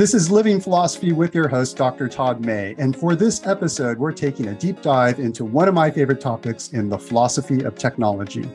This is Living Philosophy with your host, Dr. Todd May. And for this episode, we're taking a deep dive into one of my favorite topics in the philosophy of technology.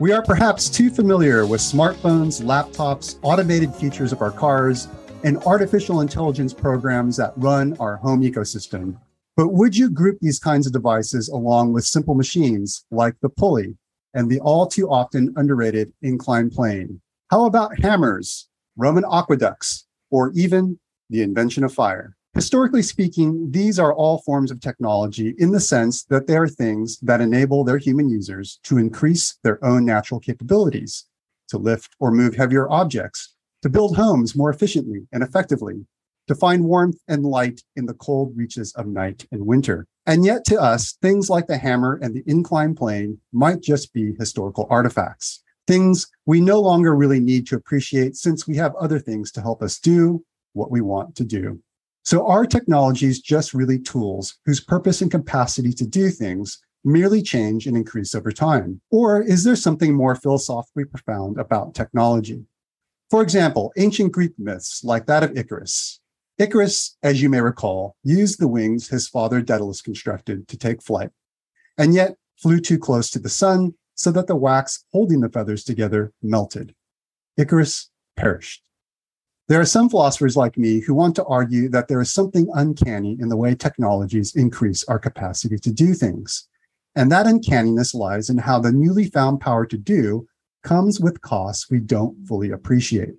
We are perhaps too familiar with smartphones, laptops, automated features of our cars, and artificial intelligence programs that run our home ecosystem. But would you group these kinds of devices along with simple machines like the pulley and the all too often underrated inclined plane? How about hammers, Roman aqueducts, or even the invention of fire. Historically speaking, these are all forms of technology in the sense that they are things that enable their human users to increase their own natural capabilities, to lift or move heavier objects, to build homes more efficiently and effectively, to find warmth and light in the cold reaches of night and winter. And yet, to us, things like the hammer and the inclined plane might just be historical artifacts, things we no longer really need to appreciate since we have other things to help us do what we want to do. So are technologies just really tools whose purpose and capacity to do things merely change and increase over time? Or is there something more philosophically profound about technology? For example, ancient Greek myths like that of Icarus. Icarus, as you may recall, used the wings his father Daedalus constructed to take flight, and yet flew too close to the sun so that the wax holding the feathers together melted. Icarus perished. There are some philosophers like me who want to argue that there is something uncanny in the way technologies increase our capacity to do things. And that uncanniness lies in how the newly found power to do comes with costs we don't fully appreciate.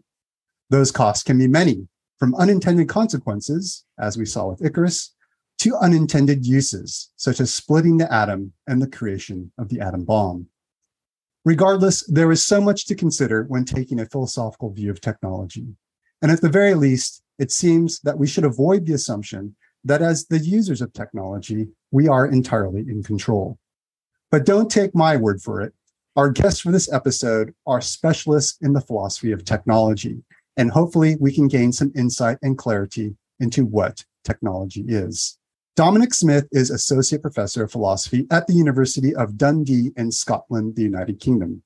Those costs can be many, from unintended consequences, as we saw with Icarus, to unintended uses, such as splitting the atom and the creation of the atom bomb. Regardless, there is so much to consider when taking a philosophical view of technology. And at the very least, it seems that we should avoid the assumption that as the users of technology, we are entirely in control. But don't take my word for it. Our guests for this episode are specialists in the philosophy of technology, and hopefully we can gain some insight and clarity into what technology is. Dominic Smith is Associate Professor of Philosophy at the University of Dundee in Scotland, the United Kingdom.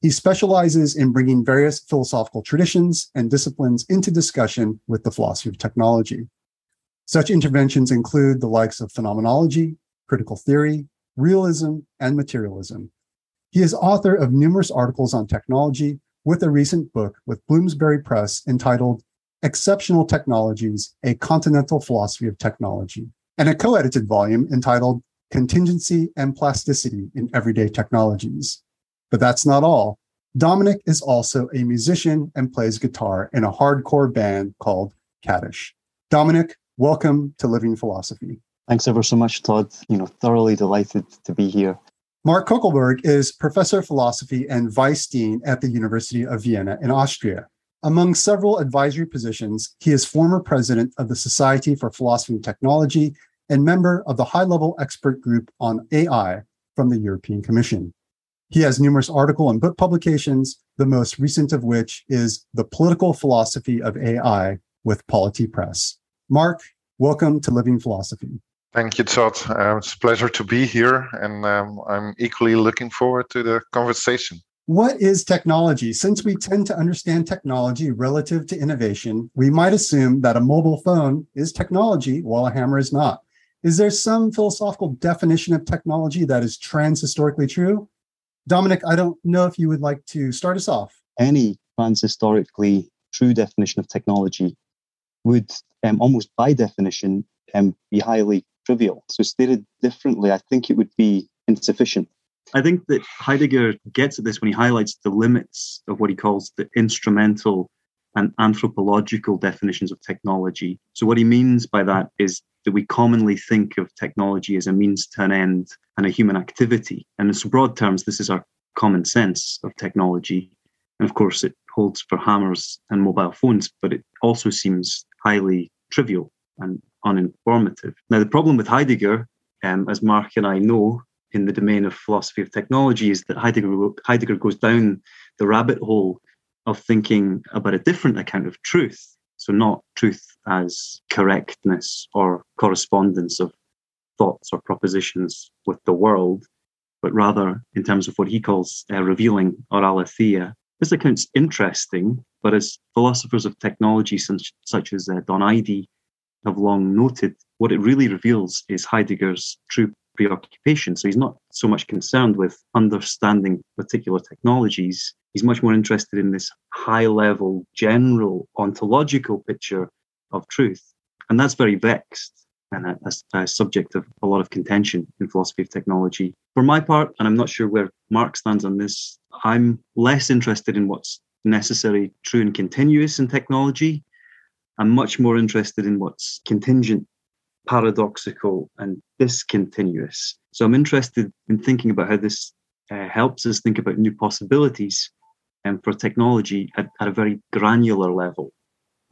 He specializes in bringing various philosophical traditions and disciplines into discussion with the philosophy of technology. Such interventions include the likes of phenomenology, critical theory, realism, and materialism. He is author of numerous articles on technology with a recent book with Bloomsbury Press entitled Exceptional Technologies, A Continental Philosophy of Technology, and a co-edited volume entitled Contingency and Plasticity in Everyday Technologies. But that's not all. Dominic is also a musician and plays guitar in a hardcore band called Kaddish. Dominic, welcome to Living Philosophy. Thanks ever so much, Todd. You know, thoroughly delighted to be here. Mark Coeckelbergh is professor of philosophy and vice dean at the University of Vienna in Austria. Among several advisory positions, he is former president of the Society for Philosophy and Technology and member of the high level expert group on AI from the European Commission. He has numerous article and book publications, the most recent of which is The Political Philosophy of AI with Polity Press. Mark, welcome to Living Philosophy. Thank you, Todd. Uh, it's a pleasure to be here, and um, I'm equally looking forward to the conversation. What is technology? Since we tend to understand technology relative to innovation, we might assume that a mobile phone is technology while a hammer is not. Is there some philosophical definition of technology that is transhistorically true? Dominic, I don't know if you would like to start us off. Any transhistorically true definition of technology would um, almost by definition um, be highly trivial. So, stated differently, I think it would be insufficient. I think that Heidegger gets at this when he highlights the limits of what he calls the instrumental and anthropological definitions of technology. So, what he means by that is that we commonly think of technology as a means to an end and a human activity. And in some broad terms, this is our common sense of technology. And of course, it holds for hammers and mobile phones, but it also seems highly trivial and uninformative. Now, the problem with Heidegger, um, as Mark and I know in the domain of philosophy of technology, is that Heidegger, Heidegger goes down the rabbit hole of thinking about a different account of truth. So, not truth as correctness or correspondence of thoughts or propositions with the world, but rather in terms of what he calls uh, revealing or aletheia. This account's interesting, but as philosophers of technology such, such as uh, Don Ihde have long noted, what it really reveals is Heidegger's true preoccupation. So he's not so much concerned with understanding particular technologies. He's much more interested in this high level, general, ontological picture of truth. And that's very vexed and a, a, a, subject of a lot of contention in philosophy of technology. For my part, and I'm not sure where Mark stands on this, I'm less interested in what's necessary, true, and continuous in technology. I'm much more interested in what's contingent, paradoxical, and discontinuous. So I'm interested in thinking about how this uh, helps us think about new possibilities um, for technology at, at a very granular level,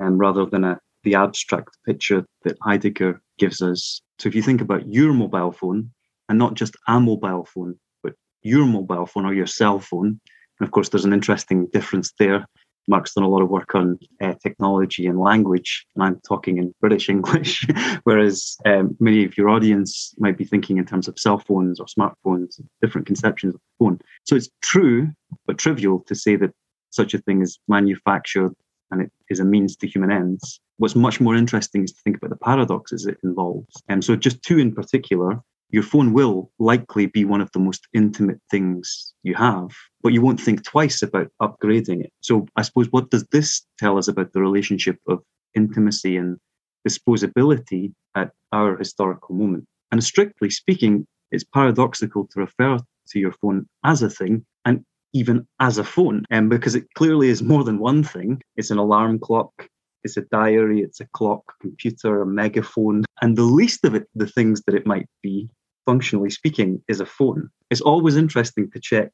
um, rather than a, the abstract picture that Heidegger gives us. So if you think about your mobile phone, and not just a mobile phone, but your mobile phone or your cell phone, and of course, there's an interesting difference there. Mark's done a lot of work on uh, technology and language, and I'm talking in British English, whereas um, many of your audience might be thinking in terms of cell phones or smartphones, different conceptions of the phone. So it's true, but trivial to say that such a thing is manufactured and it is a means to human ends. What's much more interesting is to think about the paradoxes it involves. And um, so, just two in particular your phone will likely be one of the most intimate things you have, but you won't think twice about upgrading it. So, I suppose what does this tell us about the relationship of intimacy and disposability at our historical moment? And strictly speaking, it's paradoxical to refer to your phone as a thing and even as a phone, um, because it clearly is more than one thing. It's an alarm clock, it's a diary, it's a clock, computer, a megaphone, and the least of it, the things that it might be, functionally speaking, is a phone. It's always interesting to check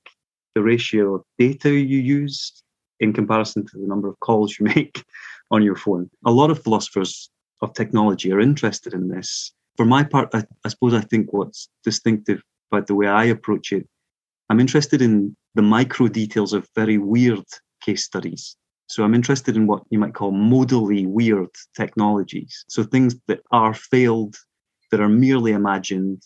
the ratio of data you use in comparison to the number of calls you make on your phone. A lot of philosophers of technology are interested in this. For my part, I, I suppose I think what's distinctive about the way I approach it, I'm interested in the micro details of very weird case studies. So I'm interested in what you might call modally weird technologies. So things that are failed, that are merely imagined,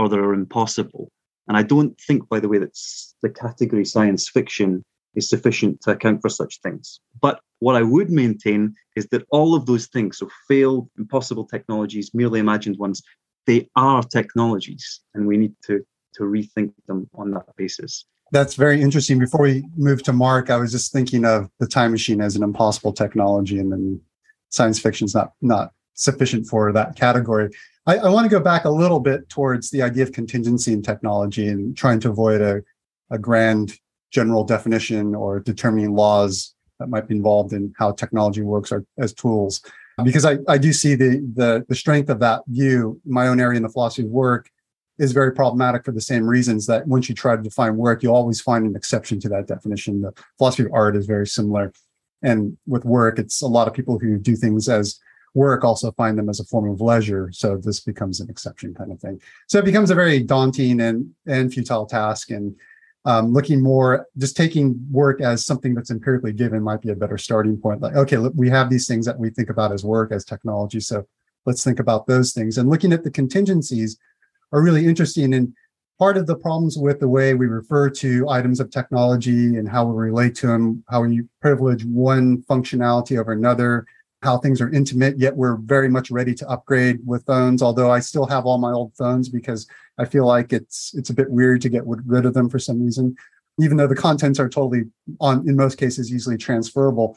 or that are impossible. And I don't think, by the way, that the category science fiction is sufficient to account for such things. But what I would maintain is that all of those things, so failed, impossible technologies, merely imagined ones, they are technologies, and we need to to rethink them on that basis. That's very interesting. Before we move to Mark, I was just thinking of the time machine as an impossible technology, and then science fiction is not not sufficient for that category. I, I, want to go back a little bit towards the idea of contingency in technology and trying to avoid a, a grand general definition or determining laws that might be involved in how technology works or, as tools. Because I, I do see the, the the strength of that view. My own area in the philosophy of work is very problematic for the same reasons that once you try to define work, you always find an exception to that definition. The philosophy of art is very similar. And with work, it's a lot of people who do things as work also find them as a form of leisure. So this becomes an exception kind of thing. So it becomes a very daunting and, and futile task. And um, looking more, just taking work as something that's empirically given might be a better starting point. Like, okay, look, we have these things that we think about as work, as technology. So let's think about those things. And looking at the contingencies, are really interesting. And part of the problems with the way we refer to items of technology and how we relate to them, how we privilege one functionality over another, how things are intimate, yet we're very much ready to upgrade with phones. Although I still have all my old phones because I feel like it's it's a bit weird to get rid of them for some reason, even though the contents are totally on in most cases easily transferable.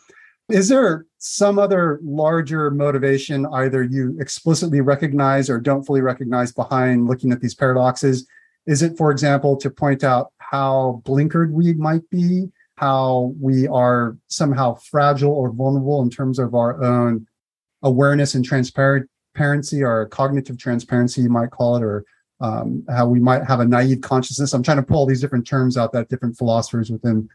Is there some other larger motivation, either you explicitly recognize or don't fully recognize behind looking at these paradoxes? Is it, for example, to point out how blinkered we might be, how we are somehow fragile or vulnerable in terms of our own awareness and transparency, or cognitive transparency, you might call it, or um, how we might have a naive consciousness? I'm trying to pull all these different terms out that different philosophers within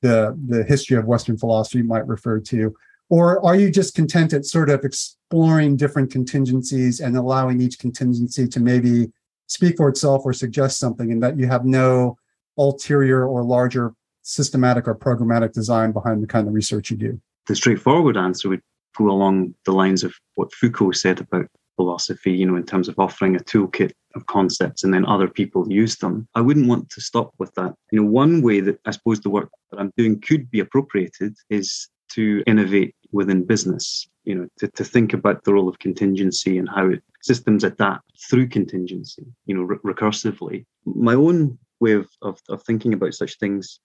the the history of Western philosophy might refer to? Or are you just content at sort of exploring different contingencies and allowing each contingency to maybe speak for itself or suggest something, and that you have no ulterior or larger systematic or programmatic design behind the kind of research you do? The straightforward answer would go along the lines of what Foucault said about philosophy, you know, in terms of offering a toolkit of concepts and then other people use them. I wouldn't want to stop with that. You know, one way that I suppose the work that I'm doing could be appropriated is to innovate within business, you know, to, to think about the role of contingency and how systems adapt through contingency, you know, re- recursively. My own way of, of, of thinking about such things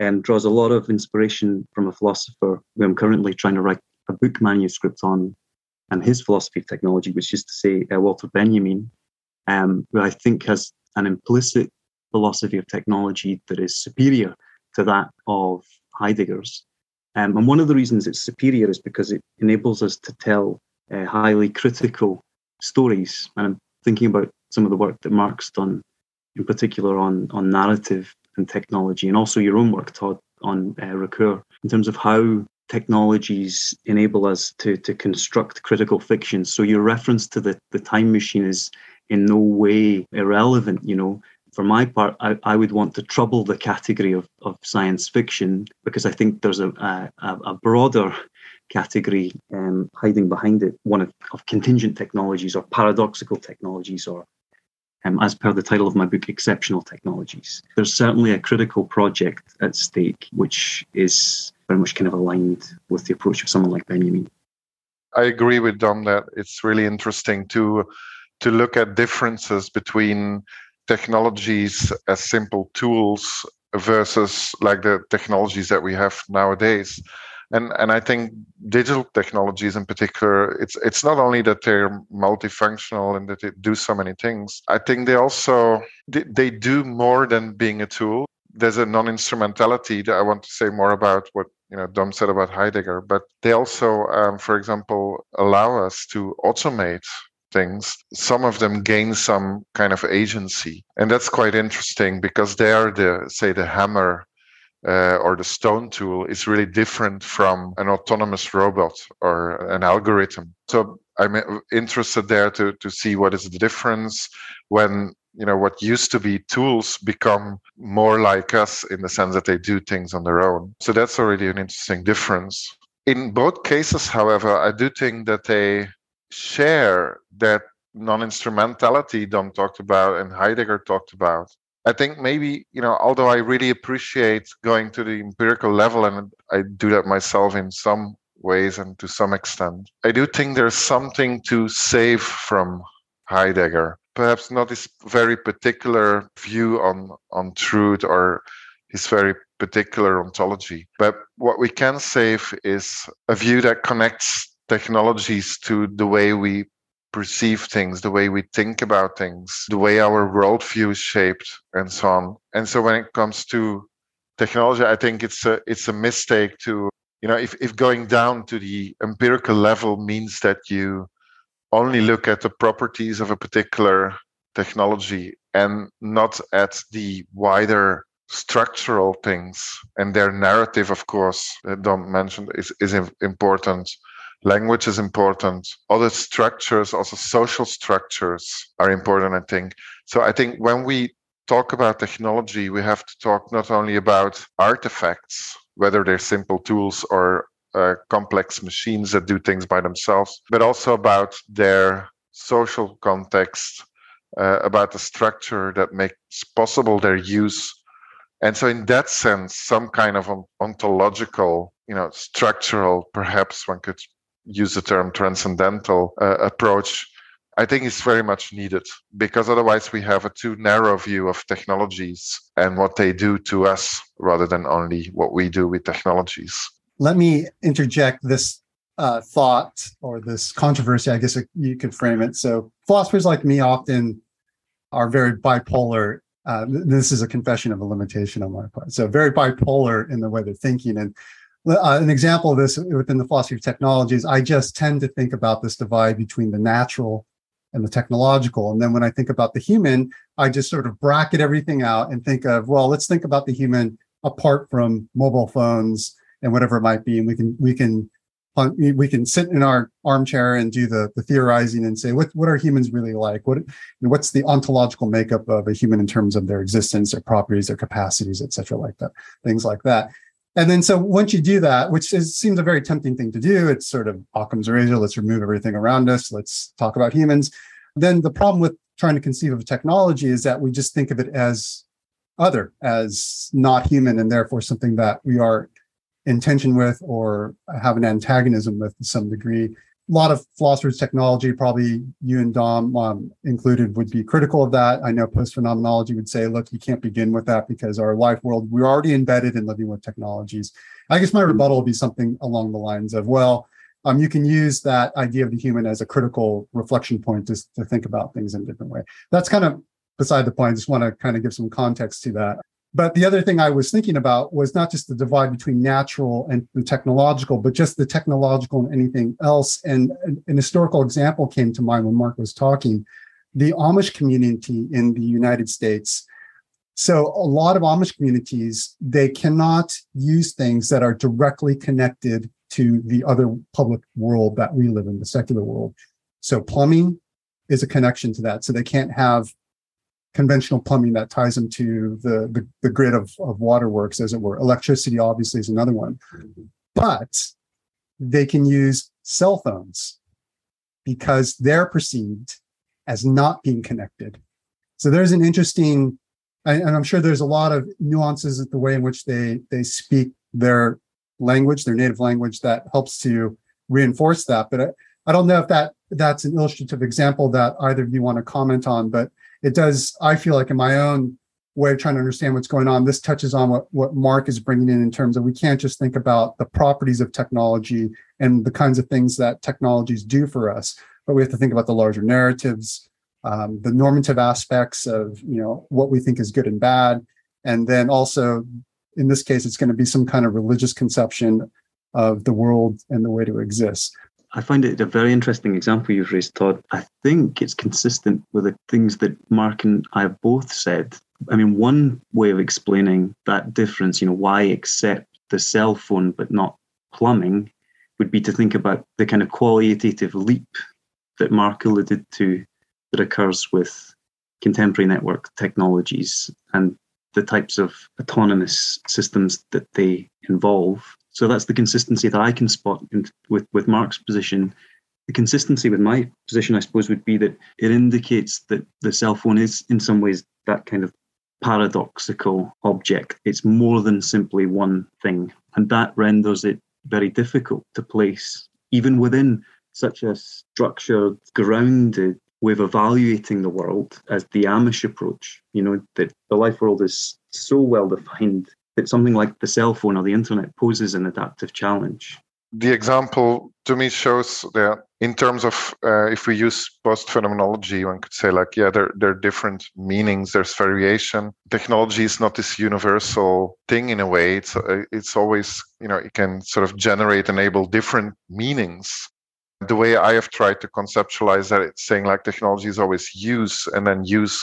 um, draws a lot of inspiration from a philosopher who I'm currently trying to write a book manuscript on and his philosophy of technology, which is to say uh, Walter Benjamin, um, who I think has an implicit philosophy of technology that is superior to that of Heidegger's. Um, and one of the reasons it's superior is because it enables us to tell uh, highly critical stories. And I'm thinking about some of the work that Mark's done, in particular on, on narrative and technology, and also your own work, Todd, on uh, Ricoeur, in terms of how technologies enable us to, to construct critical fiction. So your reference to the, the time machine is in no way irrelevant, you know. For my part, I, I would want to trouble the category of, of science fiction because I think there's a, a, a broader category um, hiding behind it, one of, of contingent technologies or paradoxical technologies or um, as per the title of my book, Exceptional Technologies. There's certainly a critical project at stake, which is very much kind of aligned with the approach of someone like Benjamin. I agree with Dom that it's really interesting to to look at differences between technologies as simple tools versus like the technologies that we have nowadays. And and I think digital technologies in particular, it's it's not only that they're multifunctional and that they do so many things. I think they also they, they do more than being a tool. There's a non-instrumentality that I want to say more about what you know Dom said about Heidegger, but they also, um, for example, allow us to automate things. Some of them gain some kind of agency, and that's quite interesting because they are the say the hammer uh, or the stone tool is really different from an autonomous robot or an algorithm. So I'm interested there to to see what is the difference when you know what used to be tools become more like us in the sense that they do things on their own. So that's already an interesting difference. In both cases however i do think that they share that non-instrumentality dom talked about and heidegger talked about i think maybe you know although i really appreciate going to the empirical level and i do that myself in some ways and to some extent i do think there's something to save from heidegger perhaps not his very particular view on on truth or his very particular ontology. But what we can save is a view that connects technologies to the way we perceive things, the way we think about things, the way our worldview is shaped, and so on. And so when it comes to technology, I think it's a it's a mistake to you know if, if going down to the empirical level means that you only look at the properties of a particular technology and not at the wider structural things and their narrative of course Dom mentioned is, is important language is important other structures also social structures are important i think so i think when we talk about technology we have to talk not only about artifacts whether they're simple tools or uh, complex machines that do things by themselves, but also about their social context, uh, about the structure that makes possible their use. And so, in that sense, some kind of ontological, you know, structural, perhaps one could use the term transcendental uh, approach, I think it's very much needed because otherwise we have a too narrow view of technologies and what they do to us rather than only what we do with technologies let me interject this uh, thought or this controversy, I guess you could frame it. So, philosophers like me often are very bipolar. Uh, this is a confession of a limitation on my part. So, very bipolar in the way they're thinking. And uh, an example of this within the philosophy of technologies, I just tend to think about this divide between the natural and the technological. And then when I think about the human, I just sort of bracket everything out and think of, well, let's think about the human apart from mobile phones and whatever it might be, and we can we can we can sit in our armchair and do the, the theorizing and say what what are humans really like? What what's the ontological makeup of a human in terms of their existence their properties their capacities etc like that things like that And then so once you do that, which is, seems a very tempting thing to do, it's sort of Occam's razor. Let's remove everything around us. Let's talk about humans. Then the problem with trying to conceive of technology is that we just think of it as other, as not human, and therefore something that we are in tension with or have an antagonism with to some degree lot of philosophers technology probably you and dom um, included would be critical of that. I know post phenomenology would say look you can't begin with that because our life world we're already embedded in living with technologies. I guess my rebuttal would be something along the lines of well um, you can use that idea of the human as a critical reflection point to, to think about things in a different way. That's kind of beside the point. I just want to kind of give some context to that but the other thing I was thinking about was not just the divide between natural and the technological, but just the technological and anything else. And an historical example came to mind when Mark was talking. The Amish community in the United States. So a lot of Amish communities, they cannot use things that are directly connected to the other public world that we live in, the secular world. So plumbing is a connection to that. So they can't have conventional plumbing that ties them to the, the, the grid of, of waterworks, as it were. Electricity, obviously, is another one. But they can use cell phones because they're perceived as not being connected. So there's an interesting, and I'm sure there's a lot of nuances at the way in which they they speak their language, their native language, that helps to reinforce that. But I, I don't know if that that's an illustrative example that either of you want to comment on. But it does i feel like in my own way of trying to understand what's going on this touches on what, what mark is bringing in in terms of we can't just think about the properties of technology and the kinds of things that technologies do for us but we have to think about the larger narratives um, the normative aspects of you know what we think is good and bad. And then also in this case it's going to be some kind of religious conception of the world and the way to exist I find it a very interesting example you've raised, Todd. I think it's consistent with the things that Mark and I have both said. I mean, one way of explaining that difference, you know, why accept the cell phone but not plumbing, would be to think about the kind of qualitative leap that Mark alluded to that occurs with contemporary network technologies and the types of autonomous systems that they involve so that's the consistency that I can spot with with Mark's position. The consistency with my position, I suppose, would be that it indicates that the cell phone is, in some ways, that kind of paradoxical object. It's more than simply one thing, and that renders it very difficult to place, even within such a structured, grounded way of evaluating the world as the Amish approach. You know that the life world is so well defined that something like the cell phone or the internet poses an adaptive challenge. The example to me shows that in terms of uh, if we use post phenomenology, one could say like, yeah, there, there are different meanings, there's variation. Technology is not this universal thing in a way. It's, uh, it's always, you know, it can sort of generate, enable different meanings the way I have tried to conceptualize that, it's saying like technology is always use, and then use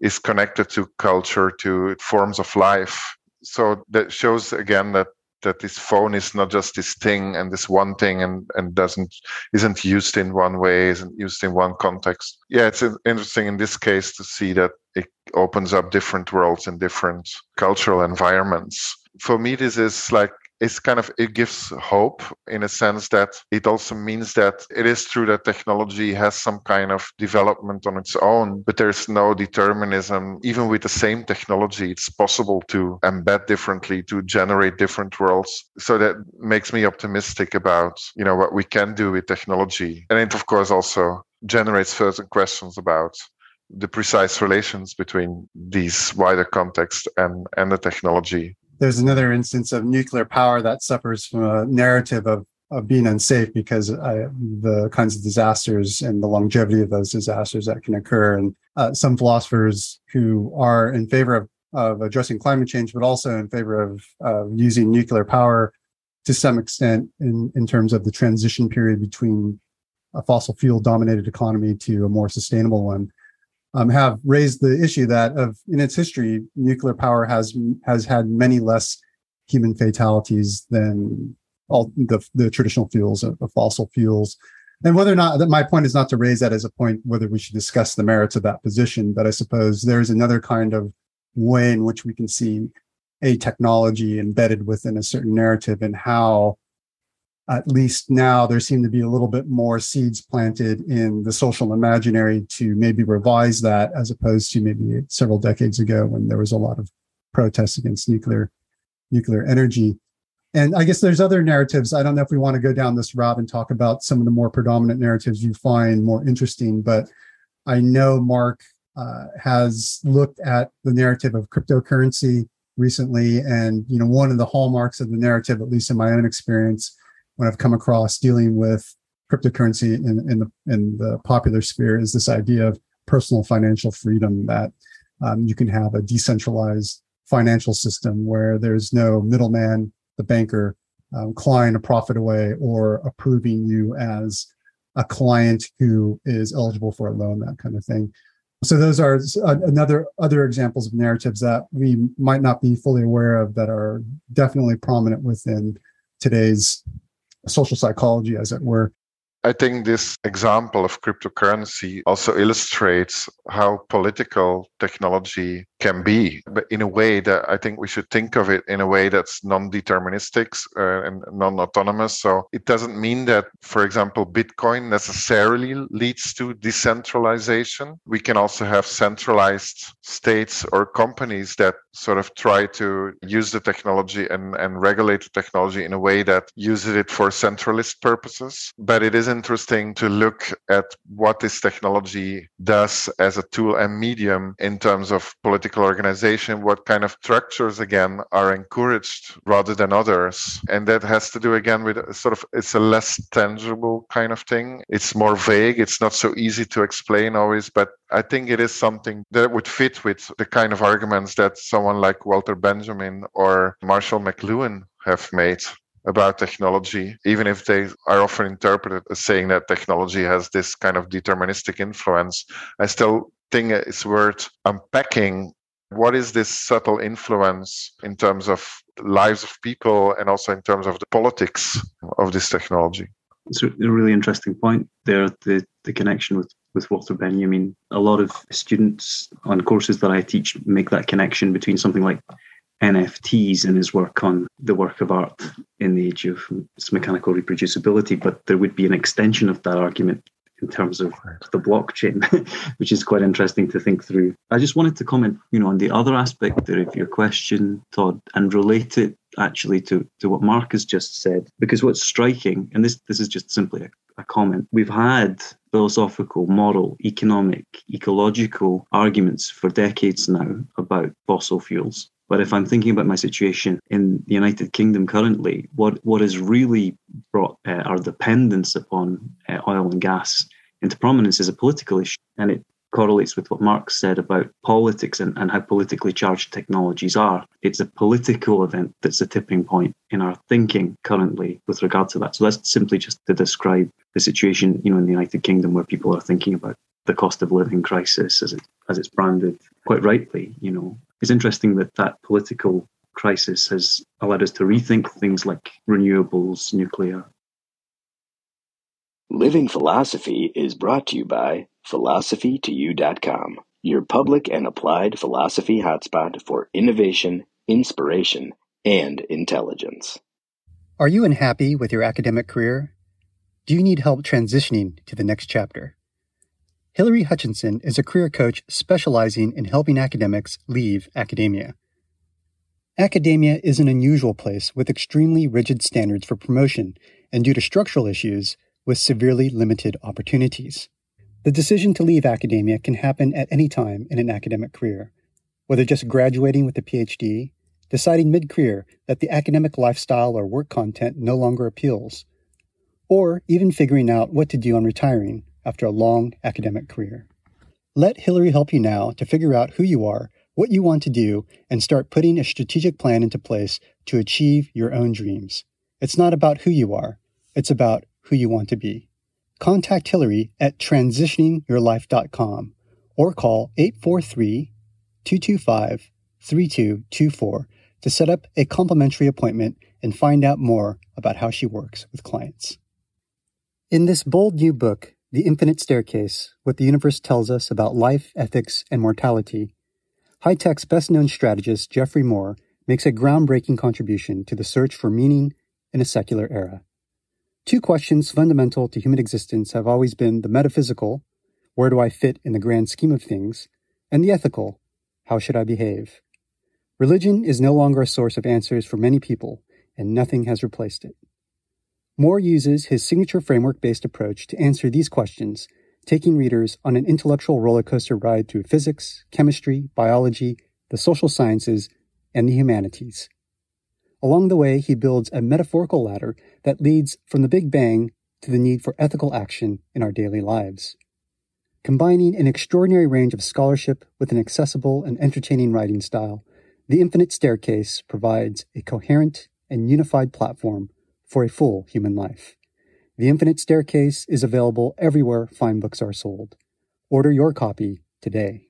is connected to culture, to forms of life so that shows again that that this phone is not just this thing and this one thing and and doesn't isn't used in one way isn't used in one context. Yeah it's interesting in this case to see that it opens up different worlds in different cultural environments. For me this is like it's kind of it gives hope in a sense that it also means that it is true that technology has some kind of development on its own but there's no determinism. Even with the same technology it's possible to embed differently to generate different worlds. So that makes me optimistic about you know what we can do with technology. And it of course also generates certain questions about the precise relations between these wider context and and the technology there's another instance of nuclear power that suffers from a narrative of, of being unsafe because uh, the kinds of disasters and the longevity of those disasters that can occur. And uh, some philosophers who are in favor of, of addressing climate change, but also in favor of uh, using nuclear power to some extent in, in terms of the transition period between a fossil fuel dominated economy to a more sustainable one um, have raised the issue that of in its history, nuclear power has has had many less human fatalities than all the, the traditional fuels, of, of fossil fuels. And whether or not that my point is not to raise that as a point whether we should discuss the merits of that position, but I suppose there's another kind of way in which we can see a technology embedded within a certain narrative and how at least now there seem to be a little bit more seeds planted in the social imaginary to maybe revise that as opposed to maybe several decades ago when there was a lot of protests against nuclear nuclear energy. And i guess there's other narratives. I don't know if we want to go down this route and talk about some of the more predominant narratives you find more interesting but i know mark uh, has looked at the narrative of cryptocurrency recently. And you know one of the hallmarks of the narrative at least in my own experience when I've come across dealing with cryptocurrency in, in the in the popular sphere is this idea of personal financial freedom that um, you can have a decentralized financial system where there's no middleman, the banker, um, clawing a profit away or approving you as a client who is eligible for a loan, that kind of thing. So those are another other examples of narratives that we might not be fully aware of that are definitely prominent within today's social psychology, as it were. I think this example of cryptocurrency also illustrates how political technology can be, but in a way that I think we should think of it in a way that's non-deterministic uh, and non-autonomous. So it doesn't mean that, for example, Bitcoin necessarily leads to decentralization. We can also have centralized states or companies that sort of try to use the technology and, and regulate the technology in a way that uses it for centralist purposes. But it is interesting to look at what this technology does as a tool and medium in terms of political political organization, what kind of structures again are encouraged rather than others. And that has to do again with sort of it's a less tangible kind of thing. It's more vague. It's not so easy to explain always, but I think it is something that would fit with the kind of arguments that someone like Walter Benjamin or Marshall McLuhan have made about technology, even if they are often interpreted as saying that technology has this kind of deterministic influence. I still think it's worth unpacking what is this subtle influence in terms of lives of people and also in terms of the politics of this technology? It's a really interesting point there, the, the connection with, with Walter Benjamin. A lot of students on courses that I teach make that connection between something like NFTs and his work on the work of art in the age of mechanical reproducibility, but there would be an extension of that argument in terms of the blockchain, which is quite interesting to think through. I just wanted to comment, you know, on the other aspect of your question, Todd, and relate it actually to, to what Mark has just said. Because what's striking, and this this is just simply a, a comment, we've had philosophical, moral, economic, ecological arguments for decades now about fossil fuels. But if I'm thinking about my situation in the United Kingdom currently, what, what has really brought uh, our dependence upon uh, oil and gas into prominence is a political issue. And it correlates with what Mark said about politics and, and how politically charged technologies are. It's a political event that's a tipping point in our thinking currently with regard to that. So that's simply just to describe the situation, you know, in the United Kingdom where people are thinking about the cost of living crisis as it as it's branded quite rightly, you know, it's interesting that that political crisis has allowed us to rethink things like renewables, nuclear. Living Philosophy is brought to you by philosophy2u.com, your public and applied philosophy hotspot for innovation, inspiration, and intelligence. Are you unhappy with your academic career? Do you need help transitioning to the next chapter? Hillary Hutchinson is a career coach specializing in helping academics leave academia. Academia is an unusual place with extremely rigid standards for promotion and, due to structural issues, with severely limited opportunities. The decision to leave academia can happen at any time in an academic career, whether just graduating with a PhD, deciding mid career that the academic lifestyle or work content no longer appeals, or even figuring out what to do on retiring after a long academic career. Let Hillary help you now to figure out who you are, what you want to do, and start putting a strategic plan into place to achieve your own dreams. It's not about who you are, it's about who you want to be. Contact Hillary at transitioningyourlife.com or call 843 225 3224 to set up a complimentary appointment and find out more about how she works with clients. In this bold new book, the Infinite Staircase What the Universe Tells Us About Life, Ethics, and Mortality, high tech's best known strategist Geoffrey Moore makes a groundbreaking contribution to the search for meaning in a secular era. Two questions fundamental to human existence have always been the metaphysical, where do I fit in the grand scheme of things, and the ethical, how should I behave? Religion is no longer a source of answers for many people, and nothing has replaced it. Moore uses his signature framework based approach to answer these questions, taking readers on an intellectual rollercoaster ride through physics, chemistry, biology, the social sciences, and the humanities. Along the way, he builds a metaphorical ladder that leads from the Big Bang to the need for ethical action in our daily lives. Combining an extraordinary range of scholarship with an accessible and entertaining writing style, The Infinite Staircase provides a coherent and unified platform for a full human life. The Infinite Staircase is available everywhere fine books are sold. Order your copy today.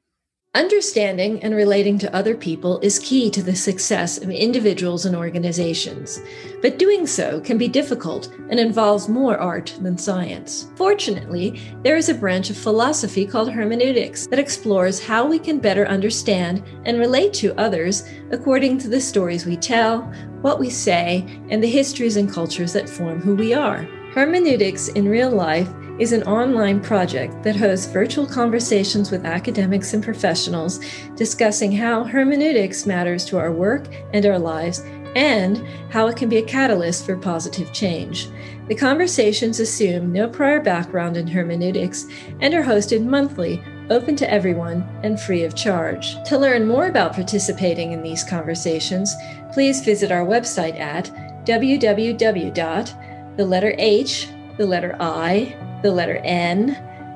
Understanding and relating to other people is key to the success of individuals and organizations, but doing so can be difficult and involves more art than science. Fortunately, there is a branch of philosophy called hermeneutics that explores how we can better understand and relate to others according to the stories we tell, what we say, and the histories and cultures that form who we are. Hermeneutics in real life is an online project that hosts virtual conversations with academics and professionals discussing how hermeneutics matters to our work and our lives and how it can be a catalyst for positive change. The conversations assume no prior background in hermeneutics and are hosted monthly, open to everyone, and free of charge. To learn more about participating in these conversations, please visit our website at www. The letter H, the letter I, the letter N,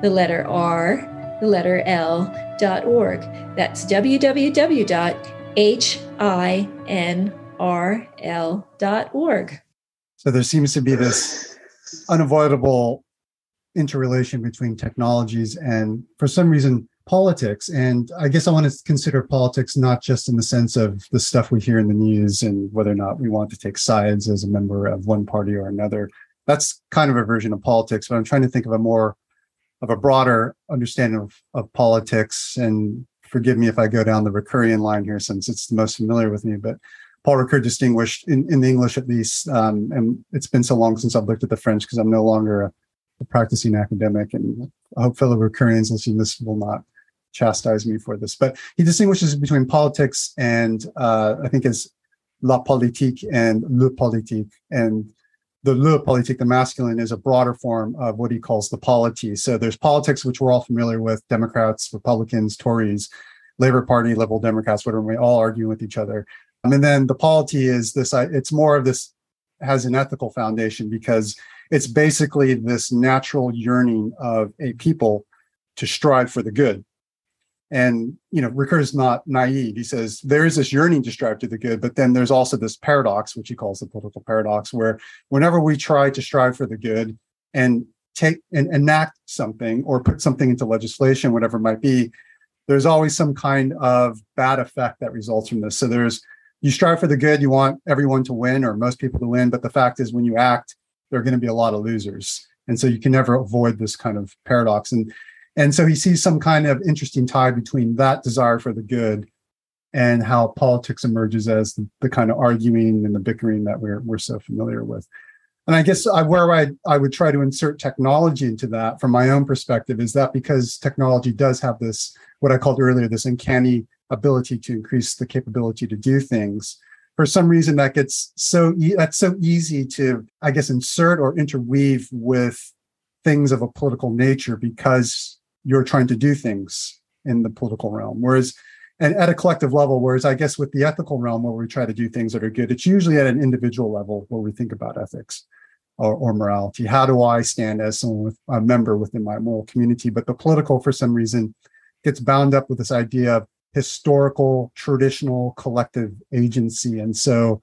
the letter R, the letter L dot org. That's www.hinrl dot org. So there seems to be this unavoidable interrelation between technologies and, for some reason, politics. And I guess I want to consider politics not just in the sense of the stuff we hear in the news and whether or not we want to take sides as a member of one party or another, that's kind of a version of politics, but I'm trying to think of a more of a broader understanding of, of politics. And forgive me if I go down the Ricoeurian line here, since it's the most familiar with me. But Paul Ricoeur distinguished in, in the English at least, um, and it's been so long since I've looked at the French because I'm no longer a, a, practicing academic, and I hope fellow Ricoeurians listening this will not chastise me for this. But he distinguishes between politics and uh, I think is la politique and le politique, and the le politique, the masculine, is a broader form of what he calls the polity. So there's politics, which we're all familiar with Democrats, Republicans, Tories, Labor Party, Liberal Democrats, whatever, we all argue with each other. Um, and then the polity is this, it's more of this, has an ethical foundation because it's basically this natural yearning of a people to strive for the good. And you know, Ricoeur is not naive. He says there is this yearning to strive to the good, but then there's also this paradox, which he calls the political paradox, where whenever we try to strive for the good and take and enact something or put something into legislation, whatever it might be, there's always some kind of bad effect that results from this. So there's you strive for the good, you want everyone to win or most people to win, but the fact is when you act, there are going to be a lot of losers. And so you can never avoid this kind of paradox. And and so he sees some kind of interesting tie between that desire for the good and how politics emerges as the, the kind of arguing and the bickering that we're, we're so familiar with. And I guess I, where I, I would try to insert technology into that from my own perspective is that because technology does have this, what I called earlier, this uncanny ability to increase the capability to do things. For some reason, that gets so e- that's so easy to, I guess, insert or interweave with things of a political nature because you're trying to do things in the political realm. Whereas, and at a collective level, whereas I guess with the ethical realm where we try to do things that are good, it's usually at an individual level where we think about ethics or, or morality. How do I stand as someone with a member within my moral community? But the political, for some reason, gets bound up with this idea of historical, traditional, collective agency. And so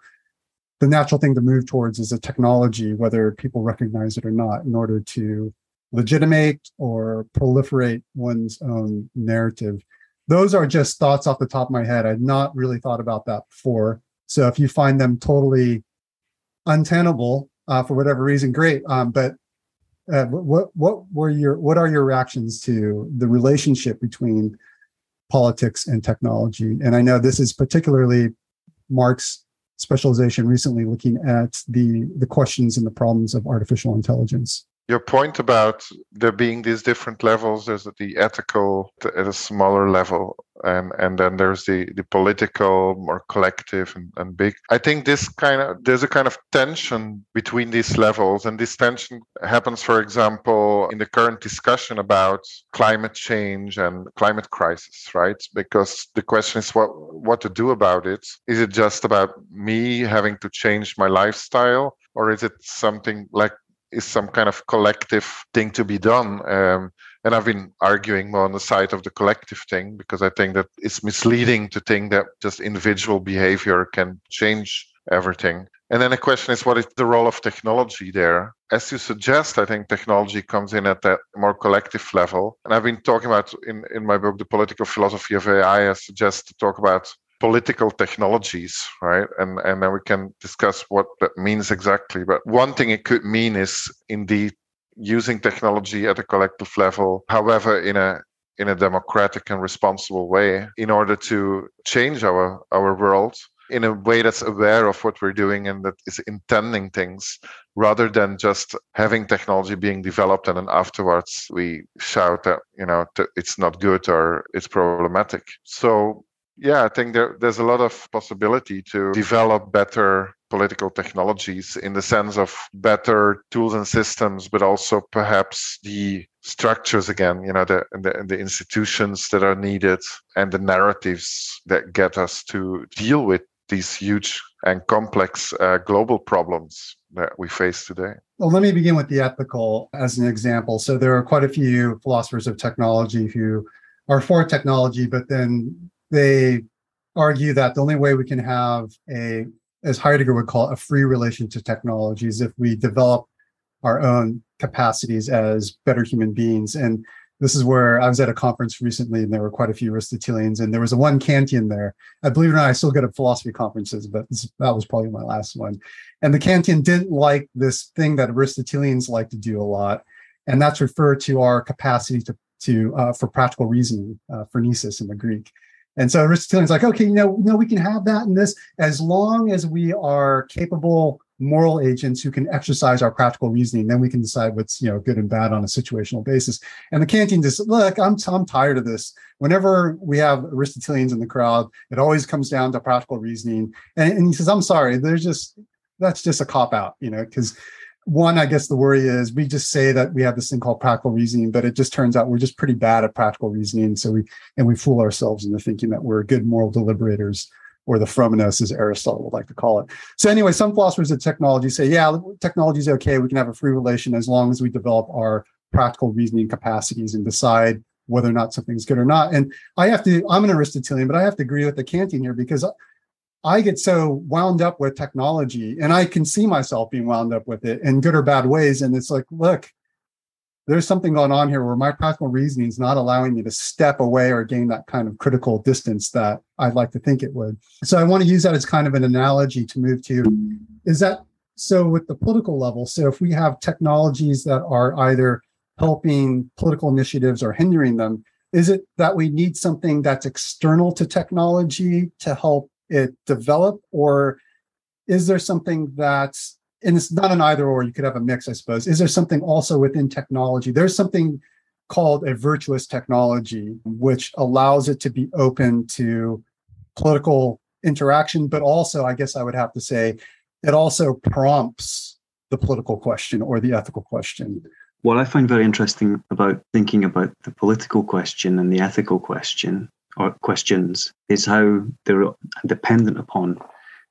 the natural thing to move towards is a technology, whether people recognize it or not, in order to legitimate or proliferate one's own narrative. Those are just thoughts off the top of my head. I'd not really thought about that before. So if you find them totally untenable uh, for whatever reason, great. Um, but uh, what what were your what are your reactions to the relationship between politics and technology? And I know this is particularly Mark's specialization recently looking at the the questions and the problems of artificial intelligence your point about there being these different levels there's the ethical at a smaller level and and then there's the the political more collective and, and big. I think this kind of there's a kind of tension between these levels and this tension happens for example in the current discussion about climate change and climate crisis right? Because the question is what what to do about it. Is it just about me having to change my lifestyle or is it something like is some kind of collective thing to be done. Um, and I've been arguing more on the side of the collective thing because I think that it's misleading to think that just individual behavior can change everything. And then the question is, what is the role of technology there? As you suggest, I think technology comes in at that more collective level. And I've been talking about in, in my book, The Political Philosophy of AI, I suggest to talk about political technologies, right? And and then we can discuss what that means exactly. But one thing it could mean is indeed using technology at a collective level, however, in a in a democratic and responsible way, in order to change our our world in a way that's aware of what we're doing and that is intending things rather than just having technology being developed and then afterwards we shout that you know it's not good or it's problematic so yeah, I think there, there's a lot of possibility to develop better political technologies in the sense of better tools and systems, but also perhaps the structures again, you know, the, the, the institutions that are needed and the narratives that get us to deal with these huge and complex uh, global problems that we face today. Well, let me begin with the ethical as an example. So there are quite a few philosophers of technology who are for technology, but then they argue that the only way we can have a, as Heidegger would call it, a free relation to technology is if we develop our own capacities as better human beings. And this is where I was at a conference recently, and there were quite a few Aristotelians, and there was a one Kantian there. I believe it or not, I still go to philosophy conferences, but this, that was probably my last one. And the Kantian didn't like this thing that Aristotelians like to do a lot, and that's referred to our capacity to to uh, for practical reasoning, uh, phronesis in the Greek. And so Aristotelian's like, okay, you know, we can have that and this as long as we are capable moral agents who can exercise our practical reasoning. Then we can decide what's you know good and bad on a situational basis. And the Kantian just look, I'm I'm tired of this. Whenever we have Aristotelians in the crowd, it always comes down to practical reasoning. And, and he says, I'm sorry, there's just that's just a cop out, you know, because one, I guess the worry is we just say that we have this thing called practical reasoning, but it just turns out we're just pretty bad at practical reasoning. So we and we fool ourselves into thinking that we're good moral deliberators, or the phronimos, as Aristotle would like to call it. So anyway, some philosophers of technology say, yeah, technology is okay. We can have a free relation as long as we develop our practical reasoning capacities and decide whether or not something's good or not. And I have to, I'm an Aristotelian, but I have to agree with the Kantian here because I get so wound up with technology and I can see myself being wound up with it in good or bad ways. And it's like, look, there's something going on here where my practical reasoning is not allowing me to step away or gain that kind of critical distance that I'd like to think it would. So I want to use that as kind of an analogy to move to is that so with the political level? So if we have technologies that are either helping political initiatives or hindering them, is it that we need something that's external to technology to help it develop or is there something that's and it's not an either or you could have a mix i suppose. Is there something also within technology? There's something called a virtuous technology which allows it to be open to political interaction but also i guess i would have to say it also prompts the political question or the ethical question. What i find very interesting about thinking about the political question and the ethical question or questions is how they're dependent upon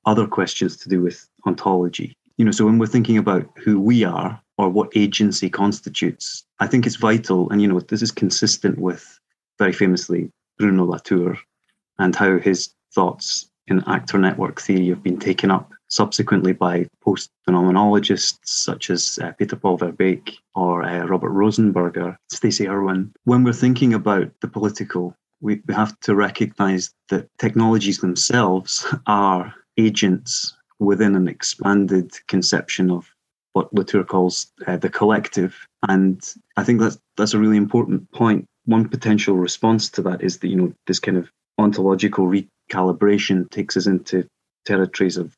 other questions to do with ontology. You know, so when we're thinking about who we are or what agency constitutes, I think it's vital, and you know, this is consistent with very famously Bruno Latour and how his thoughts in actor network theory have been taken up subsequently by post phenomenologists such as uh, Peter Paul Verbeek or uh, Robert Rosenberger, Stacey Irwin. When we're thinking about the political we, we have to recognize that technologies themselves are agents within an expanded conception of what Latour calls uh, the collective. And I think that's that's a really important point. One potential response to that is that you know this kind of ontological recalibration takes us into territories of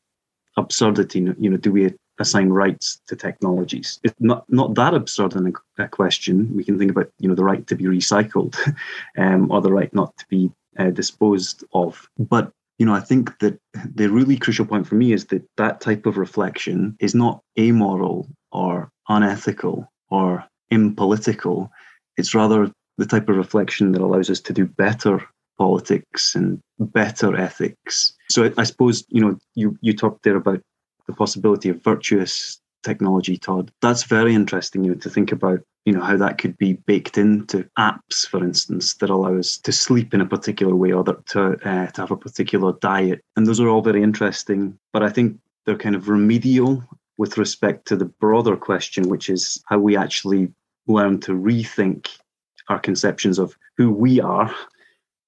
absurdity. You know, do we assign rights to technologies? It's not not that absurd in a, a question. We can think about you know the right to be recycled, um, or the right not to be uh, disposed of. But you know, I think that the really crucial point for me is that that type of reflection is not amoral or unethical or impolitical. It's rather the type of reflection that allows us to do better politics and better ethics. So I suppose you know you you talked there about the possibility of virtuous technology, Todd. That's very interesting, you know, to think about, you know, how that could be baked into apps, for instance, that allow us to sleep in a particular way or that to uh, to have a particular diet. And those are all very interesting, but I think they're kind of remedial with respect to the broader question, which is how we actually learn to rethink our conceptions of who we are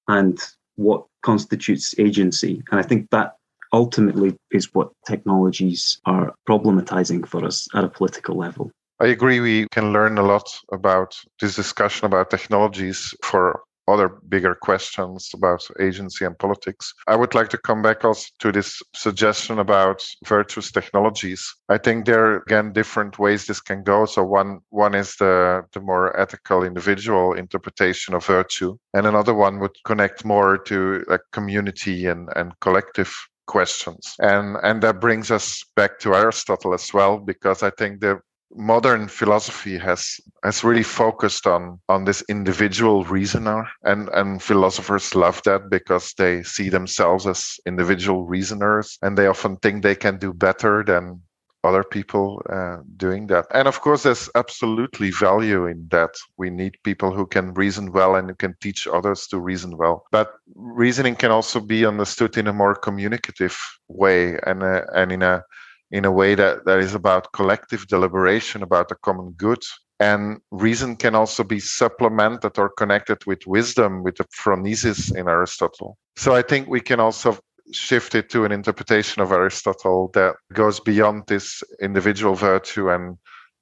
and what constitutes agency. And I think that ultimately is what technologies are problematizing for us at a political level. I agree. We can learn a lot about this discussion about technologies for other bigger questions about agency and politics. I would like to come back also to this suggestion about virtuous technologies. I think there are again different ways this can go. So one one is the the more ethical individual interpretation of virtue, and another one would connect more to like community and and collective questions. And and that brings us back to Aristotle as well, because I think the modern philosophy has has really focused on on this individual reasoner and and philosophers love that because they see themselves as individual reasoners and they often think they can do better than other people uh, doing that. And of course, there's absolutely value in that. We need people who can reason well and who can teach others to reason well. But reasoning can also be understood in a more communicative way and uh, and in a in a way that, that is about collective deliberation about the common good. And reason can also be supplemented or connected with wisdom, with the phronesis in Aristotle. So I think we can also shifted to an interpretation of Aristotle that goes beyond this individual virtue and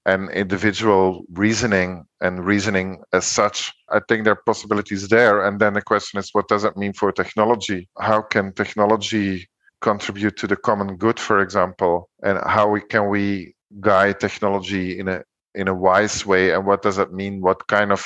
and individual reasoning and reasoning as such. I think there are possibilities there. And then the question is, what does it mean for technology? How can technology contribute to the common good, for example? And how we, can we guide technology in a in a wise way? And what does that mean? What kind of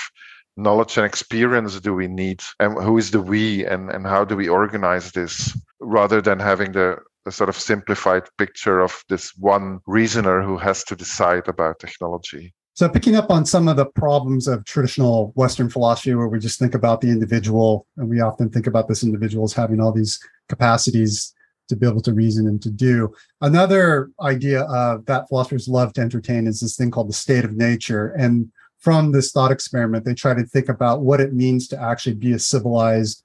knowledge and experience do we need and who is the we and, and how do we organize this rather than having the, the sort of simplified picture of this one reasoner who has to decide about technology so picking up on some of the problems of traditional western philosophy where we just think about the individual and we often think about this individual as having all these capacities to be able to reason and to do. Another idea of that philosophers love to entertain is this thing called the state of nature. And from this thought experiment, they try to think about what it means to actually be a civilized,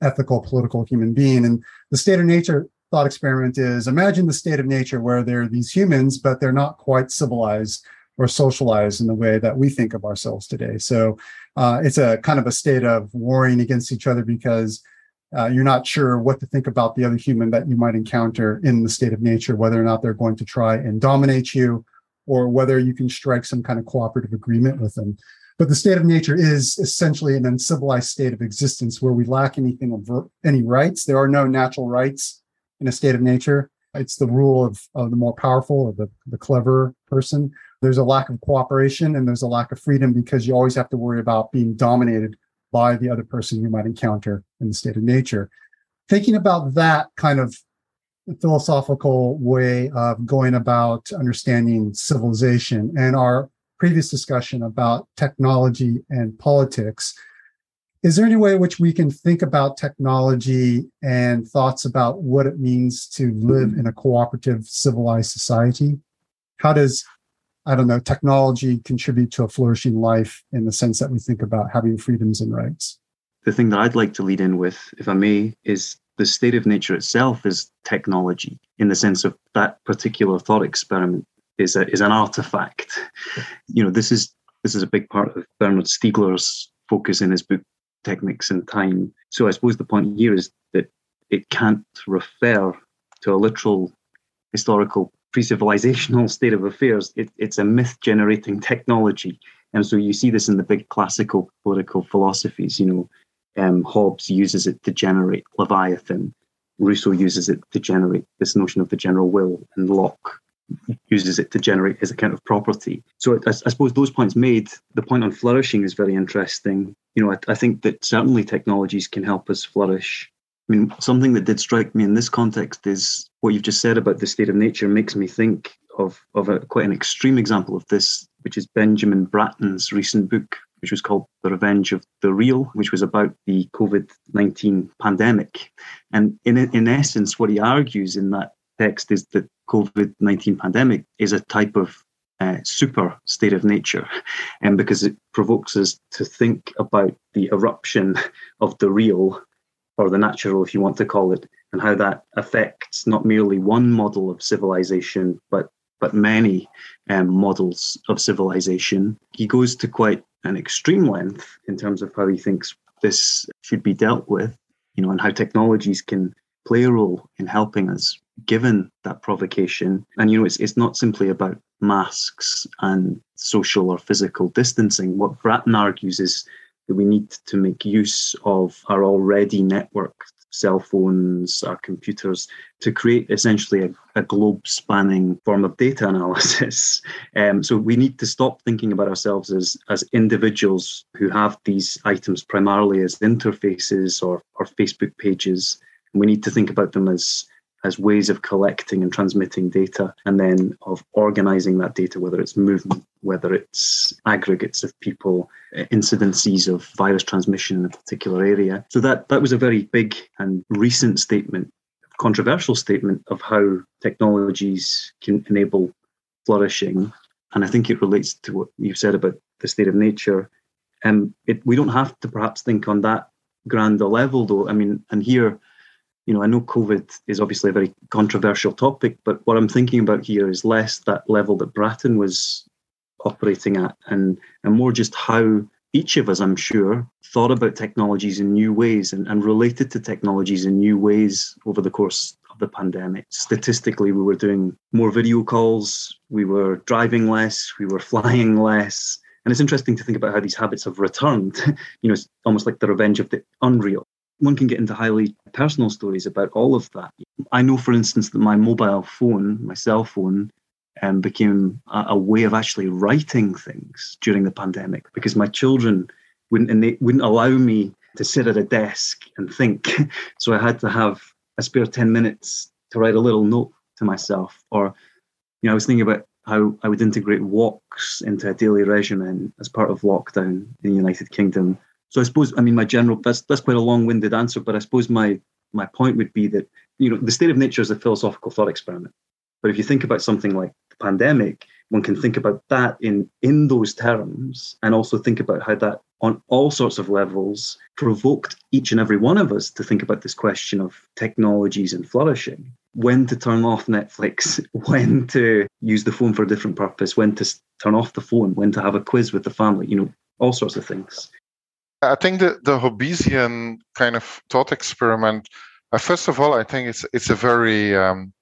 ethical, political human being. And the state of nature thought experiment is imagine the state of nature where there are these humans, but they're not quite civilized or socialized in the way that we think of ourselves today. So uh, it's a kind of a state of warring against each other because uh, you're not sure what to think about the other human that you might encounter in the state of nature, whether or not they're going to try and dominate you or whether you can strike some kind of cooperative agreement with them. But the state of nature is essentially an uncivilized state of existence where we lack anything of any rights. There are no natural rights in a state of nature. It's the rule of, of the more powerful or the, the clever person. There's a lack of cooperation and there's a lack of freedom because you always have to worry about being dominated by the other person you might encounter in the state of nature. Thinking about that kind of philosophical way of going about understanding civilization and our previous discussion about technology and politics. Is there any way in which we can think about technology and thoughts about what it means to live in a cooperative, civilized society? How does, I don't know, technology contribute to a flourishing life in the sense that we think about having freedoms and rights? The thing that I'd like to lead in with, if I may, is the state of nature itself is technology in the sense of that particular thought experiment is a, is an artifact. You know, this is this is a big part of Bernard Stiegler's focus in his book Technics and Time. So I suppose the point here is that it can't refer to a literal historical pre-civilizational state of affairs. It, it's a myth-generating technology, and so you see this in the big classical political philosophies. You know, um, Hobbes uses it to generate Leviathan. Rousseau uses it to generate this notion of the general will, and Locke uses it to generate his account of property. So I, I, suppose those points made, the point on flourishing is very interesting. You know, I, I, think that certainly technologies can help us flourish. I mean, something that did strike me in this context is what you've just said about the state of nature makes me think of, of a, quite an extreme example of this, which is Benjamin Bratton's recent book, which was called The Revenge of the Real, which was about the COVID 19 pandemic. And in, in essence, what he argues in that text is that COVID 19 pandemic is a type of uh, super state of nature, and because it provokes us to think about the eruption of the real or the natural, if you want to call it, and how that affects not merely one model of civilization, but but many um, models of civilization. He goes to quite an extreme length in terms of how he thinks this should be dealt with, you know, and how technologies can play a role in helping us given that provocation. And you know, it's it's not simply about masks and social or physical distancing. What Bratton argues is that we need to make use of our already networked cell phones, our computers, to create essentially a, a globe spanning form of data analysis. Um, so we need to stop thinking about ourselves as, as individuals who have these items primarily as interfaces or, or Facebook pages. we need to think about them as as ways of collecting and transmitting data and then of organizing that data, whether it's movement, whether it's aggregates of people, uh, incidences of virus transmission in a particular area. So that, that was a very big and recent statement, controversial statement of how technologies can enable flourishing. And I think it relates to what you've said about the state of nature. Um, we don't have to perhaps think on that grander level, though. I mean, and here, you know, I know COVID is obviously a very controversial topic, but what I'm thinking about here is less that level that Bratton was operating at and, and more just how each of us, I'm sure, thought about technologies in new ways and, and related to technologies in new ways over the course of the pandemic. Statistically, we were doing more video calls, we were driving less, we were flying less. And it's interesting to think about how these habits have returned. you know, it's almost like the revenge of the unreal one can get into highly personal stories about all of that. I know, for instance, that my mobile phone, my cell phone, um, became a, a, way of actually writing things during the pandemic because my children wouldn't and they wouldn't allow me to sit at a desk and think. so I had to have a spare 10 minutes to write a little note to myself. Or, you know, I was thinking about how I would integrate walks into a daily regimen as part of lockdown in the United Kingdom so I suppose, I mean, my general that's that's quite a long-winded answer, but I suppose my my point would be that you know the state of nature is a philosophical thought experiment. But if you think about something like the pandemic, one can think about that in in those terms, and also think about how that on all sorts of levels provoked each and every one of us to think about this question of technologies and flourishing when to turn off Netflix, when to use the phone for a different purpose, when to turn off the phone, when to have a quiz with the family, you know, all sorts of things. I think the, the Hobbesian kind of thought experiment, uh, first of all, I think it's it's a very um,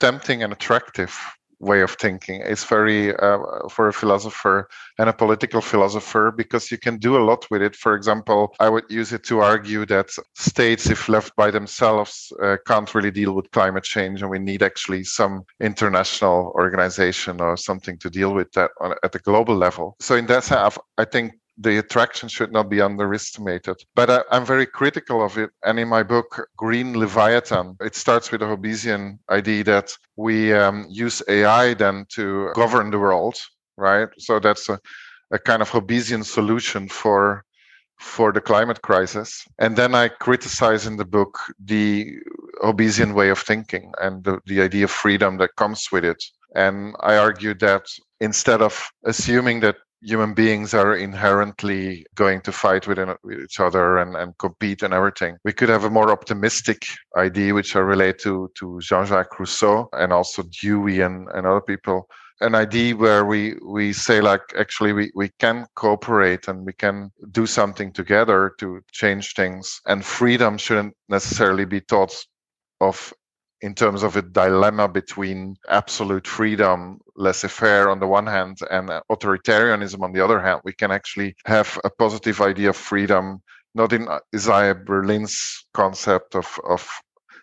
tempting and attractive way of thinking. It's very uh, for a philosopher and a political philosopher because you can do a lot with it. For example, I would use it to argue that states, if left by themselves, uh, can't really deal with climate change, and we need actually some international organization or something to deal with that on, at the global level. So in that sense, I think the attraction should not be underestimated. But I, am very critical of it. And in my book, Green Leviathan, it starts with a Hobbesian idea that we um, use AI then to govern the world, right? So that's a, a kind of Hobbesian solution for for the climate crisis. And then I criticize in the book the Hobbesian way of thinking and the, the idea of freedom that comes with it. And I argue that instead of assuming that human beings are inherently going to fight with, each other and, and compete and everything. We could have a more optimistic idea, which I relate to, to Jean-Jacques Rousseau and also Dewey and, and other people. An idea where we, we say like, actually, we, we can cooperate and we can do something together to change things. And freedom shouldn't necessarily be thought of in terms of a dilemma between absolute freedom, laissez faire on the one hand, and authoritarianism on the other hand. We can actually have a positive idea of freedom, not in Isaiah Berlin's concept of, of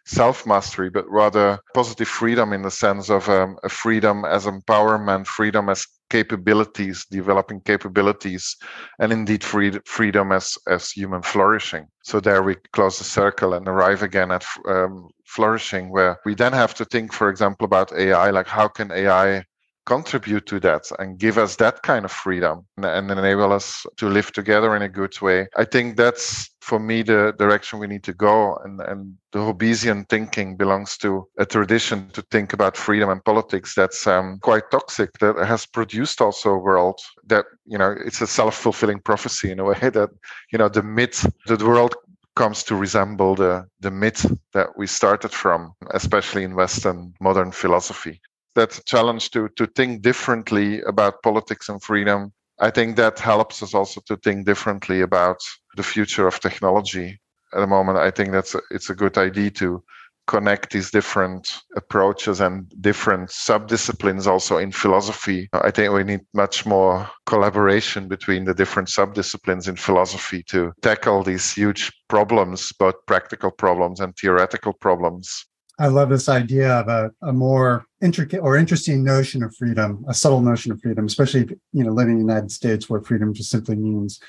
self mastery, but rather positive freedom in the sense of um, a freedom as empowerment, freedom as capabilities, developing capabilities, and indeed free, freedom as, as human flourishing. So there we close the circle and arrive again at um, flourishing, where we then have to think, for example, about AI, like how can AI contribute to that and give us that kind of freedom and, enable us to live together in a good way. I think that's for me the direction we need to go and, and the Hobbesian thinking belongs to a tradition to think about freedom and politics that's um, quite toxic that has produced also a world that you know it's a self-fulfilling prophecy in a way that you know the myth that the world comes to resemble the the myth that we started from especially in western modern philosophy that's a challenge to to think differently about politics and freedom. I think that helps us also to think differently about the future of technology. At the moment, I think that's a, it's a good idea to connect these different approaches and different subdisciplines also in philosophy. I think we need much more collaboration between the different subdisciplines in philosophy to tackle these huge problems, both practical problems and theoretical problems. I love this idea of a, a more intricate or interesting notion of freedom, a subtle notion of freedom, especially you know living in the United States where freedom just simply means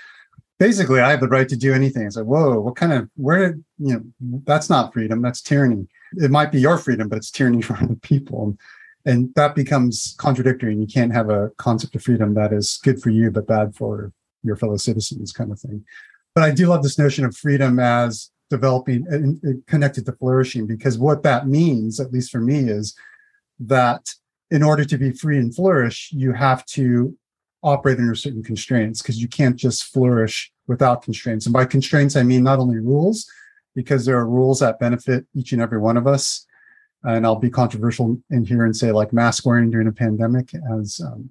basically I have the right to do anything. It's like, whoa, what kind of where you know that's not freedom, that's tyranny. It might be your freedom, but it's tyranny for other people. And that becomes contradictory, and you can't have a concept of freedom that is good for you but bad for your fellow citizens, kind of thing. But I do love this notion of freedom as developing and connected to flourishing because what that means at least for me is that in order to be free and flourish you have to operate under certain constraints because you can't just flourish without constraints. And by constraints i mean not only rules because there are rules that benefit each and every one of us. And i'll be controversial in here and say like mask wearing during a pandemic as um,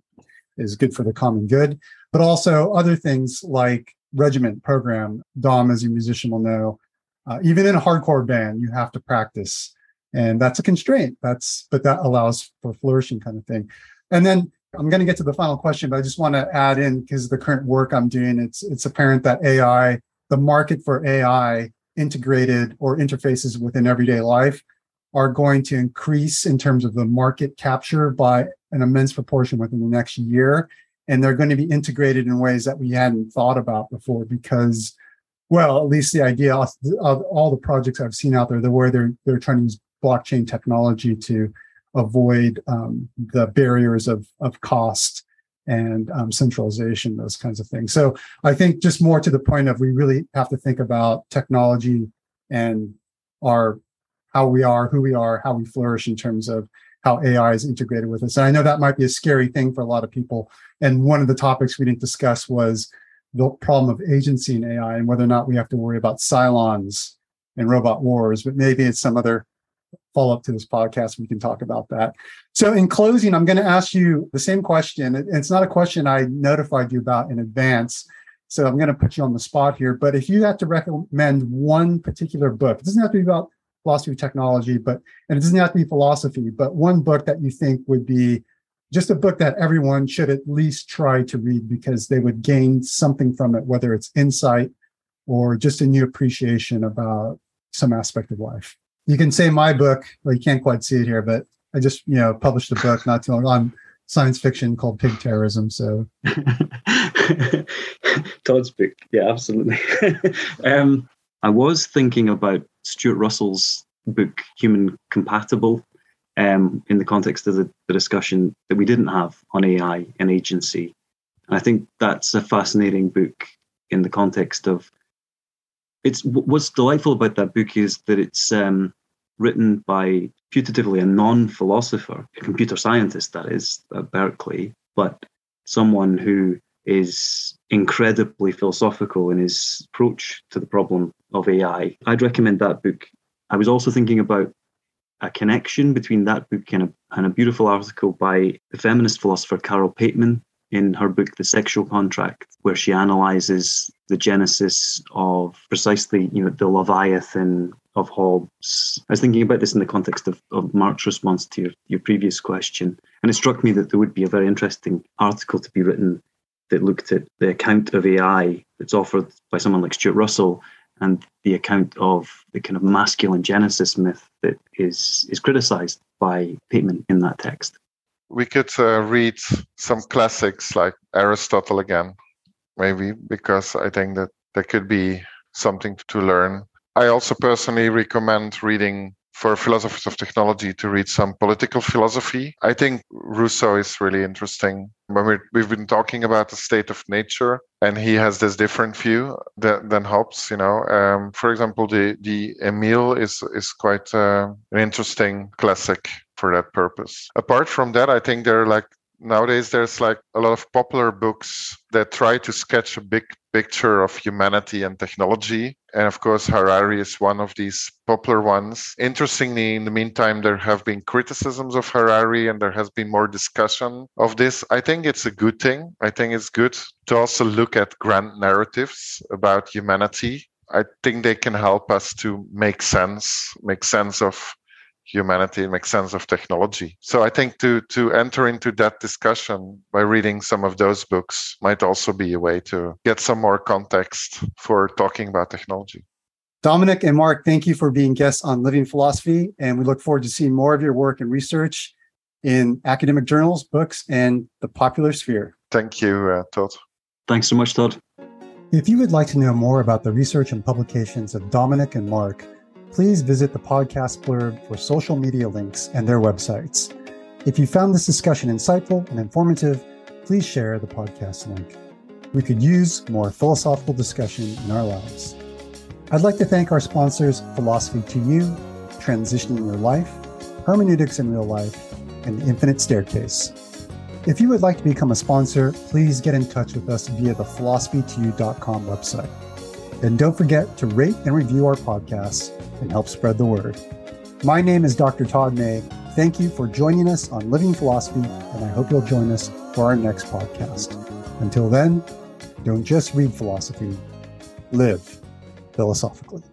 is good for the common good. But also other things like regiment program dom as a musician will know uh, even in a hardcore band you have to practice. And that's a constraint. That's but that allows for flourishing kind of thing. And then i'm going to get to the final question but i just want to add in because the current work i'm doing it's it's apparent that ai the market for ai integrated or interfaces within everyday life are going to increase in terms of the market capture by an immense proportion within the next year. And they're going to be integrated in ways that we hadn't thought about before because well, at least the idea of all the projects I've seen out there, the where they're they're trying to use blockchain technology to avoid um, the barriers of of cost and um, centralization, those kinds of things. So I think just more to the point of we really have to think about technology and our how we are, who we are, how we flourish in terms of how AI is integrated with us. And I know that might be a scary thing for a lot of people. And one of the topics we didn't discuss was the problem of agency in AI and whether or not we have to worry about Cylons and robot wars, but maybe it's some other follow up to this podcast. We can talk about that. So, in closing, I'm going to ask you the same question. It's not a question I notified you about in advance. So, I'm going to put you on the spot here. But if you had to recommend one particular book, it doesn't have to be about philosophy of technology, but, and it doesn't have to be philosophy, but one book that you think would be just a book that everyone should at least try to read because they would gain something from it, whether it's insight or just a new appreciation about some aspect of life. You can say my book, you can't quite see it here, but I just, you know, published a book not too long on science fiction called Pig Terrorism. So Todd's book. Yeah, absolutely. um, I was thinking about Stuart Russell's book, Human Compatible, um, in the context of the, the, discussion that we didn't have on AI and agency. And I think that's a fascinating book in the context of it's what's delightful about that book is that it's um, written by putatively a non-philosopher, a computer scientist that is at Berkeley, but someone who is incredibly philosophical in his approach to the problem of AI. I'd recommend that book. I was also thinking about a connection between that book and a, and a beautiful article by the feminist philosopher Carole Pateman in her book The Sexual Contract, where she analyzes the genesis of precisely, you know, the Leviathan of Hobbes. I was thinking about this in the context of, of Mark's response to your, your previous question, and it struck me that there would be a very interesting article to be written that looked at the account of AI that's offered by someone like Stuart Russell and the account of the kind of masculine genesis myth that is is criticized by Pateman in that text. We could uh, read some classics like Aristotle again, maybe, because I think that there could be something to learn. I also personally recommend reading for philosophers of technology to read some political philosophy. I think Rousseau is really interesting. When we have been talking about the state of nature, and he has this different view than, than Hobbes. You know, um, for example, the the Emile is is quite uh, an interesting classic for that purpose. Apart from that, I think there are like nowadays there's like a lot of popular books that try to sketch a big picture of humanity and technology. And of course harari is one of these popular ones. Interestingly in the meantime there have been criticisms of harari and there has been more discussion of this. I think it's a good thing. I think it's good to also look at grand narratives about humanity. I think they can help us to make sense make sense of humanity and make sense of technology. So I think to to enter into that discussion by reading some of those books might also be a way to get some more context for talking about technology. Dominic and Mark, thank you for being guests on Living Philosophy, and we look forward to seeing more of your work and research in academic journals, books, and the popular sphere. Thank you, uh, Todd. Thanks so much, Todd. If you would like to know more about the research and publications of Dominic and Mark, please visit the podcast blurb for social media links and their websites. If you found this discussion insightful and informative, please share the podcast link. We could use more philosophical discussion in our lives. I'd like to thank our sponsors, Philosophy to You, Transitioning Your Life, Hermeneutics in Real Life, and Infinite Staircase. If you would like to become a sponsor, please get in touch with us via the philosophy2you.com website. And don't forget to rate and review our podcasts and help spread the word. My name is Dr. Todd Mei. Thank you for joining us on Living Philosophy, and I hope you'll join us for our next podcast. Until then, don't just read philosophy, live philosophically.